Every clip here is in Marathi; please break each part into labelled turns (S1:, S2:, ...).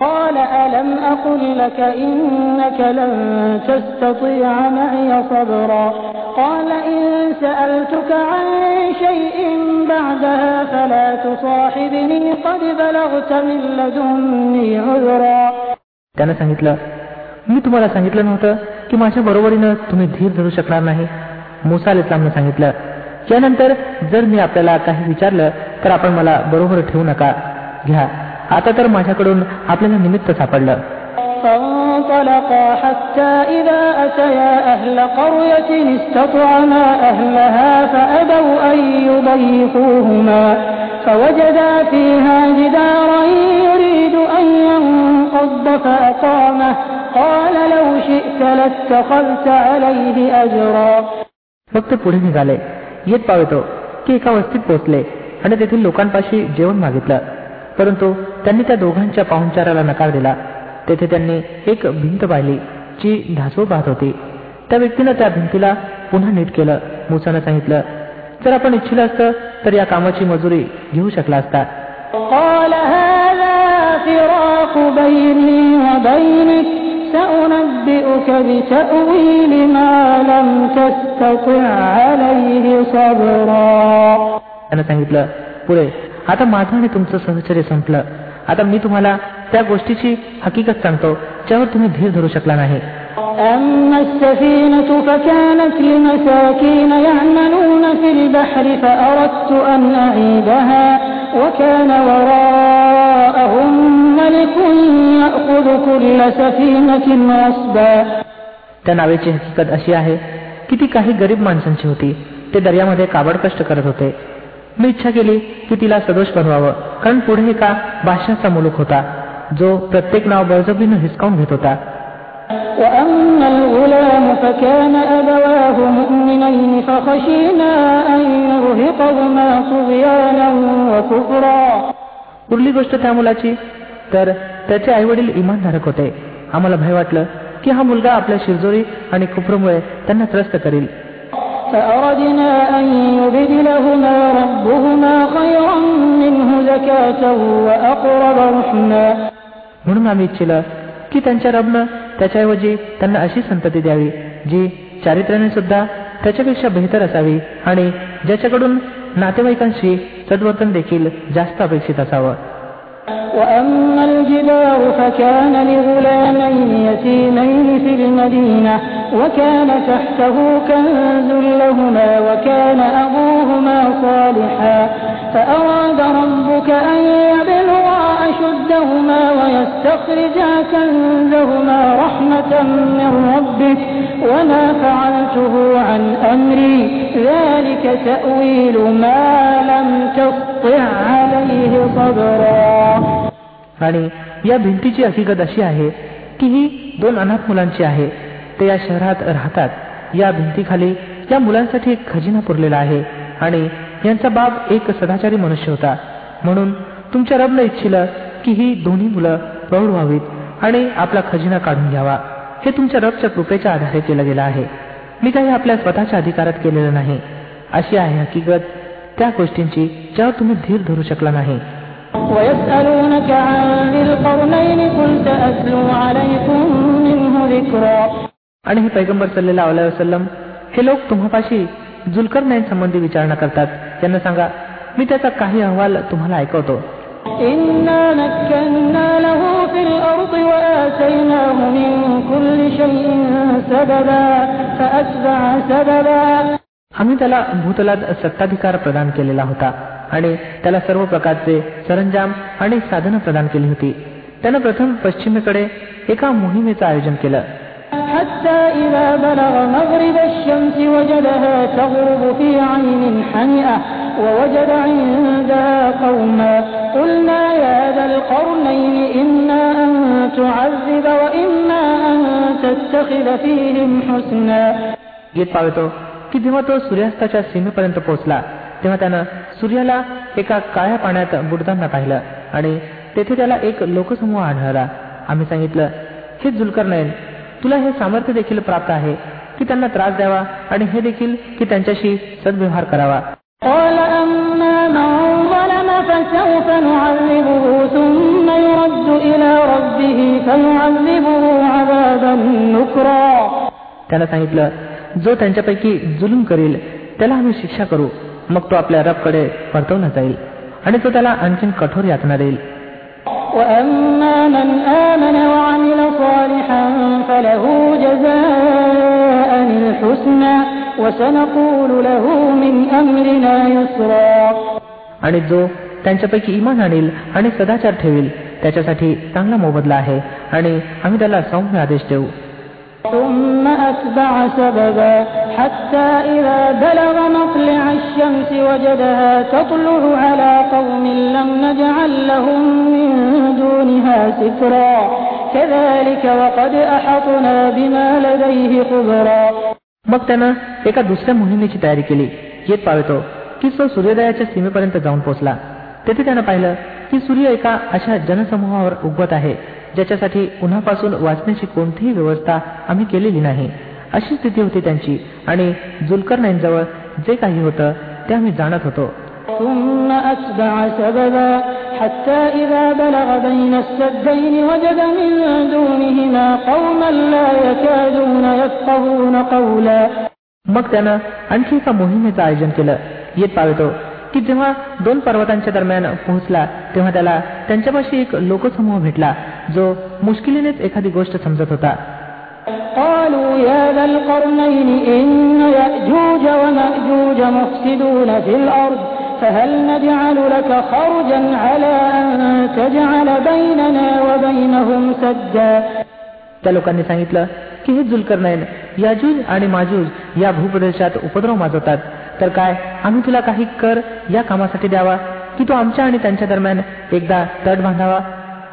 S1: قال ألم أقل لك إنك لن تستطيع معي صبرا قال إن سألتك عن شيء بعدها فلا تصاحبني قد بلغت من لدني عذرا
S2: त्यानं सांगितलं मी तुम्हाला सांगितलं नव्हतं की माझ्या बरोबरीनं तुम्ही धीर धरू शकणार नाही मुसा अल इस्लामनं सांगितलं यानंतर जर मी आपल्याला काही विचारलं तर आपण मला बरोबर ठेवू नका घ्या आता तर माझ्याकडून आपल्याला निमित्त सापडलं
S1: فانطلقا حتى إذا أتيا أهل قرية استطعما أهلها فأبوا أن يضيفوهما فوجدا فيها جدارا يريد أن ينقض فأقامه قال لو شئت لاتخذت عليه أجرا
S2: फक्त पुढे निघाले येत पावतो की एका वस्तीत पोचले आणि तेथील लोकांपाशी जेवण मागितलं परंतु त्यांनी त्या दोघांच्या पाहुणचाराला नकार दिला. तेथे त्यांनी एक भिंत पाहिली जी ढासू पाहत होती. त्या व्यक्तीनं त्या भिंतीला पुन्हा नीट केलं मुसानं सांगितलं जर आपण इच्छिलं असतं तर या कामाची मजुरी घेऊ शकला असता. त्यानं सांगितलं पुढे आता माझं आणि तुमचं सहचर्य संपलं आता मी तुम्हाला त्या गोष्टीची हकीकत सांगतो ज्यावर तुम्ही धीर धरू शकला नाही
S1: أما السفينة فكانت لمساكين يعملون في البحر فأردت أن أعيدها وكان وراءهم ملك يأخذ كل سفينة غصبا
S2: त्या नावेची हकीकत अशी आहे की ती काही गरीब माणसांची होती ते दर्यामध्ये काबड कष्ट करत होते मी इच्छा केली की तिला सदोष बनवावं कारण पुढे एका बादशाचा मुलूक होता जो प्रत्येक नाव बळजबरीनं हिसकावून घेत होता
S1: وأما الغلام فكان أبواه مؤمنين فخشينا أن يرهقهما طغيانا وكفرا
S2: उरली गोष्ट त्या मुलाची तर त्याचे आई वडील इमानधारक होते आम्हाला भय वाटलं की हा मुलगा आपल्या शिरजोरी आणि कुप्रमुळे त्यांना त्रस्त करील
S1: فأردنا أن يبدلهما ربهما خيرا منه زكاة وأقرب رحما
S2: म्हणून आम्ही इच्छिलं की त्यांच्या रबनं त्याच्याऐवजी त्यांना अशी संतती द्यावी जी चारित्र्याने सुद्धा त्याच्यापेक्षा बेहतर असावी आणि ज्याच्याकडून नातेवाईकांशी सद्वर्तन देखील जास्त अपेक्षित असावं
S1: وأما الجدار فكان لغلامين يتيمين في المدينة وكان تحته كنز لهما وكان أبوهما صالحا فأراد ربك أن يبلغا أشدهما ويستخرجا كنزهما رحمة من ربك وما فعلته عن أمري ذلك تأويل ما لم تسطع عليه صبرا
S2: आणि या भिंतीची हकीकत अशी आहे की ही दोन अनाथ मुलांची आहे ते या शहरात राहतात. या भिंतीखाली या मुलांसाठी एक खजिना पुरलेला आहे आणि यांचा बाप एक सदाचारी मनुष्य होता. म्हणून तुमच्या रबनं इच्छिलं की ही दोन्ही मुलं प्रौढ व्हावीत आणि आपला खजिना काढून घ्यावा. हे तुमच्या रबच्या कृपेच्या आधारे केलं गेलं आहे. मी काही आपल्या स्वतःच्या अधिकारात केलेलं नाही. अशी आहे हकीकत. त्या गोष्टींची ज्यावर तुम्ही धीर धरू शकला नाही. आणि हे पैगंबर सल्लेला अलाय वसलम हे लोक तुम्हापाशी जुलकर नाईन संबंधी विचारणा करतात. त्यांना सांगा मी त्याचा काही अहवाल तुम्हाला ऐकवतो. आम्ही त्याला भूतलात सत्ताधिकार प्रदान केलेला होता आणि त्याला सर्व प्रकारचे सरंजाम आणि साधनं प्रदान केली होती. त्यानं प्रथम पश्चिमेकडे एका मोहिमेचं आयोजन केलं.
S1: حتى إذا بلغ مغرب الشمس وجدها تغرب في عين حمئة ووجد عندها قوما قلنا يا ذا القرنين إما أن تعذب وإما أن تتخذ فيهم حسنا
S2: येत पावतो की जेव्हा तो सूर्यास्ताच्या सीमेपर्यंत पोहोचला तेव्हा त्यानं सूर्याला एका काळ्या पाण्यात बुडताना पाहिलं आणि तेथे त्याला एक लोकसमूह आढळला आम्ही सांगितलं हे जुलकर नयन तुला हे सामर्थ्य देखील प्राप्त आहे की त्यांना त्रास द्यावा आणि हे देखील की त्यांच्याशी सद्व्यवहार करावा. त्याला सांगितलं जो त्यांच्यापैकी जुलूम करेल त्याला आम्ही शिक्षा करू. मग तो आपल्या रबकडे परतवला जाईल आणि तो त्याला आणखीन कठोर यातना देईल.
S1: من آمن وعمل صالحا فله جزاء الحسنى وسنقول له من أمرنا يسرا
S2: आणि जो त्यांच्यापैकी इमान आणील आणि सदाचार ठेवील त्याच्यासाठी चांगला मोबदला आहे आणि आम्ही त्याला सौम्य आदेश देऊ
S1: ثم أتبع سببا حتى إذا بلغ مطلع الشمس وجدها تطلع على قوم لم نجعل لهم من دونها سترا كذلك وقد أحطنا بما لديه خبرا
S2: मग त्यानं एका दुसऱ्या मोहिमेची तयारी केली येत पावतो की तो सूर्योदयाच्या सीमेपर्यंत जाऊन पोहोचला तेथे त्यानं पाहिलं की सूर्य एका अशा जनसमूहावर उगवत आहे ज्याच्यासाठी उन्हापासून वाचण्याची कोणतीही व्यवस्था आम्ही केलेली नाही अशी स्थिती होती त्यांची आणि जुलकर जवळ जे काही होतं ते आम्ही जाणत होतो
S1: ثم أتبع سببا حتى إذا بلغ بين السدين وجد من دونهما قوما لا يكادون يفقهون قولا
S2: मग त्यानं आणखी एका मोहिमेचं आयोजन केलं येत पावतो की जेव्हा दोन पर्वतांच्या दरम्यान पोहोचला तेव्हा त्याला त्यांच्यापाशी एक लोकसमूह भेटला जो मुश्किलीनेच एखादी गोष्ट समजत होता
S1: قالوا يا ذا القرنين إن يأجوج ومأجوج مفسدون في الأرض فهل نجعل لك خرجا على أن تجعل بيننا وبينهم سدا
S2: त्या लोकांनी सांगितलं की हे जुलकर नाईन याजूज आणि माजूज या भूप्रदेशात उपद्रव माजवतात तर काय आम्ही तुला काही कर या कामासाठी द्यावा की तो आमच्या आणि त्यांच्या दरम्यान एकदा तट बांधावा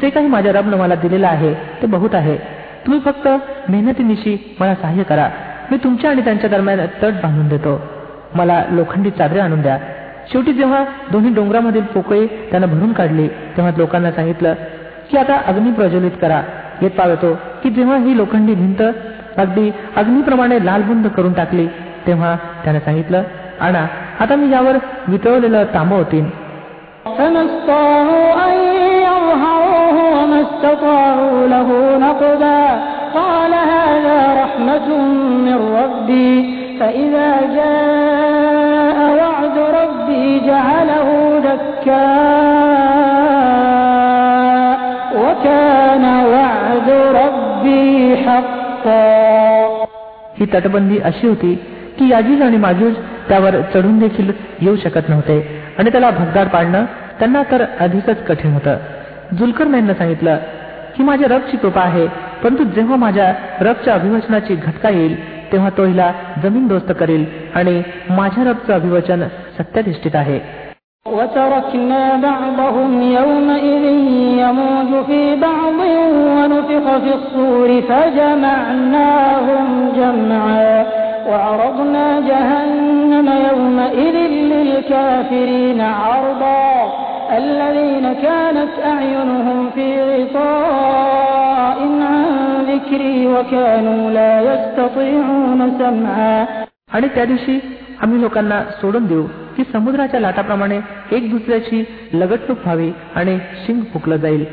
S2: जे काही माझ्या रबनं मला दिलेलं आहे ते बहुत आहे. तुम्ही फक्त मेहनतीनिशी मला सहाय्य करा. मी तुमच्या आणि त्यांच्या दरम्यान तट बांधून देतो. मला लोखंडी चादरे आणून द्या. शेवटी जेव्हा दोन्ही डोंगरामधील पोकळी त्यानं भरून काढली तेव्हा लोकांना सांगितलं की आता अग्नी प्रज्वलित करा. येत पावतो की जेव्हा ही लोखंडी भिंत अगदी अग्नीप्रमाणे लालबुंद करून टाकली तेव्हा त्यानं सांगितलं आणा आता मी यावर वितळवलेलं तांबं होतीन
S1: وما استطاعوا له نقبا قال هذا رحمة من ربي فإذا جاء وعد ربي جعله دكاء وكان وعد ربي حقا
S2: ही तटबंदी अशी होती की याजूज आणि माजूज त्यावर चढून देखील येऊ शकत नव्हते आणि त्याला भगदाड पाडणं त्यांना तर अधिकच कठीण होतं जुलकर नाईंना सांगितलं की माझ्या रबची कृपा आहे परंतु जेव्हा माझ्या रबच्या अभिवचनाची घटका येईल तेव्हा तो हिला जमीन दोस्त करेल आणि माझ्या रबचं अभिवचन सत्याधिष्ठित आहे
S1: وتركنا بعضهم يومئذ يموج في بعض ونفخ في الصور فجمعناهم جمعا وعرضنا جهنم يومئذ للكافرين عرضا
S2: आणि त्या दिवशी आम्ही लोकांना सोडून देऊ. की समुद्राच्या लाटाप्रमाणे एक दुसऱ्याची लगटूक व्हावी आणि शिंग फुकलं जाईल.